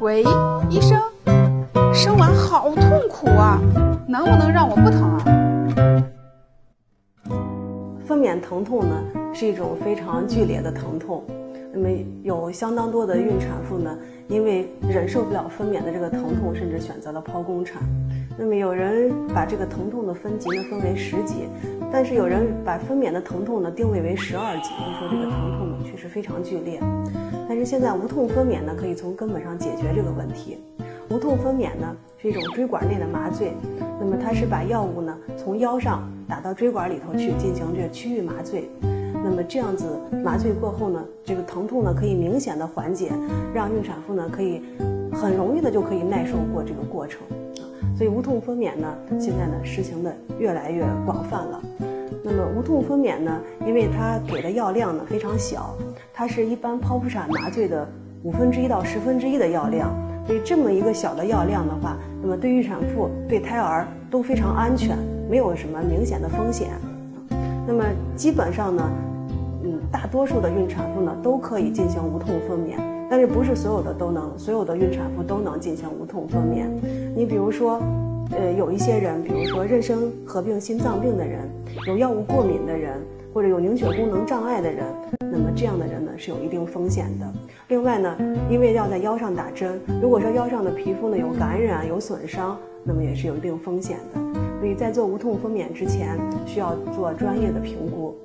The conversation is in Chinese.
喂医生生完好痛苦啊能不能让我不疼啊？分娩疼痛呢是一种非常剧烈的疼痛。那么有相当多的孕产妇呢，因为忍受不了分娩的这个疼痛，甚至选择了剖宫产。那么有人把这个疼痛的分级呢分为十级，但是有人把分娩的疼痛呢定位为十二级，就说这个疼痛呢确实非常剧烈。但是现在无痛分娩呢，可以从根本上解决这个问题。无痛分娩呢是一种椎管内的麻醉，那么它是把药物呢从腰上打到椎管里头去进行这个区域麻醉。那么这样子麻醉过后呢，这个疼痛呢可以明显的缓解，让孕产妇呢可以很容易的就可以耐受过这个过程。所以无痛分娩呢现在呢实行的越来越广泛了。那么无痛分娩呢，因为它给的药量呢非常小，它是一般剖腹产麻醉的五分之一到十分之一的药量。所以这么一个小的药量的话，那么对孕产妇、对胎儿都非常安全，没有什么明显的风险。那么基本上呢，嗯，大多数的孕产妇呢都可以进行无痛分娩，但是不是所有的都能，所有的孕产妇都能进行无痛分娩。你比如说，呃，有一些人，比如说妊娠合并心脏病的人，有药物过敏的人。或者有凝血功能障碍的人，那么这样的人呢是有一定风险的。另外呢，因为要在腰上打针，如果说腰上的皮肤呢有感染、有损伤，那么也是有一定风险的。所以在做无痛分娩之前，需要做专业的评估。